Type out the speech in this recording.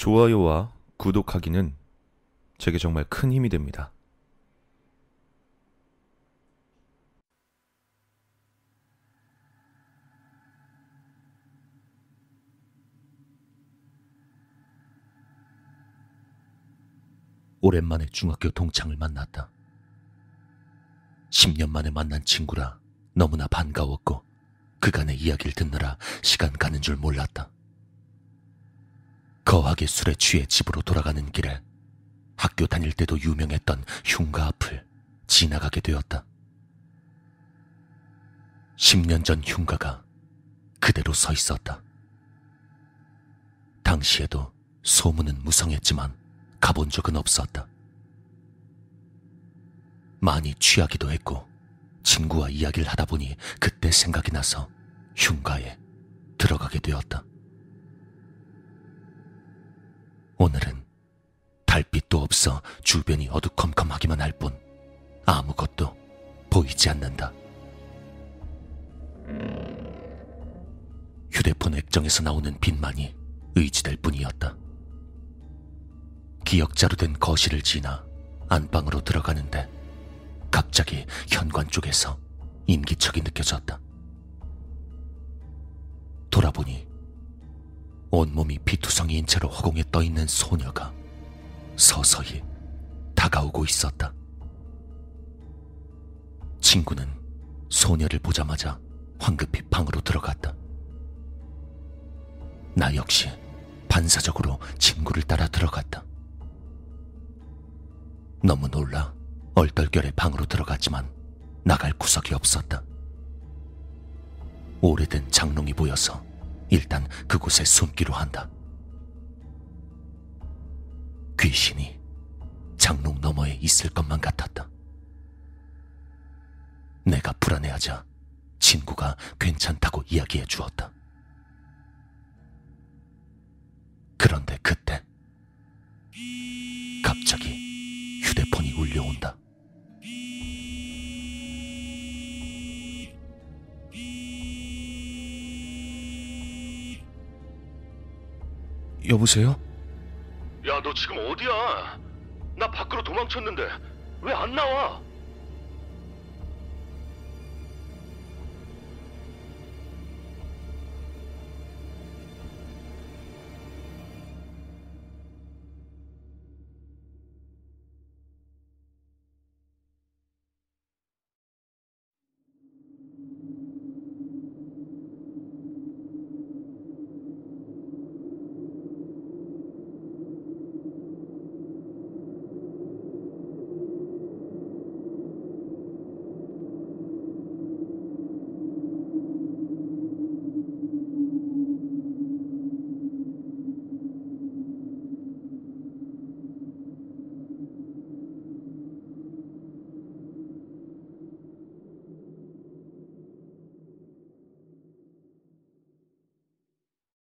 좋아요와 구독하기는 제게 정말 큰 힘이 됩니다. 오랜만에 중학교 동창을 만났다. 10년 만에 만난 친구라 너무나 반가웠고 그간의 이야기를 듣느라 시간 가는 줄 몰랐다. 거하게 술에 취해 집으로 돌아가는 길에 학교 다닐 때도 유명했던 흉가 앞을 지나가게 되었다. 10년 전 흉가가 그대로 서 있었다. 당시에도 소문은 무성했지만 가본 적은 없었다. 많이 취하기도 했고 친구와 이야기를 하다 보니 그때 생각이 나서 흉가에 들어가게 되었다. 오늘은 달빛도 없어 주변이 어두컴컴하기만 할 뿐 아무것도 보이지 않는다. 휴대폰 액정에서 나오는 빛만이 의지될 뿐이었다. 기억자로 된 거실을 지나 안방으로 들어가는데 갑자기 현관 쪽에서 인기척이 느껴졌다. 온몸이 피투성이인 채로 허공에 떠 있는 소녀가 서서히 다가오고 있었다. 친구는 소녀를 보자마자 황급히 방으로 들어갔다. 나 역시 반사적으로 친구를 따라 들어갔다. 너무 놀라 얼떨결에 방으로 들어갔지만 나갈 구석이 없었다. 오래된 장롱이 보여서 일단 그곳에 숨기로 한다. 귀신이 장롱 너머에 있을 것만 같았다. 내가 불안해하자 친구가 괜찮다고 이야기해 주었다. 그런데 그때 갑자기 휴대폰이 울려온다. 여보세요? 야, 너 지금 어디야? 나 밖으로 도망쳤는데 왜 안 나와?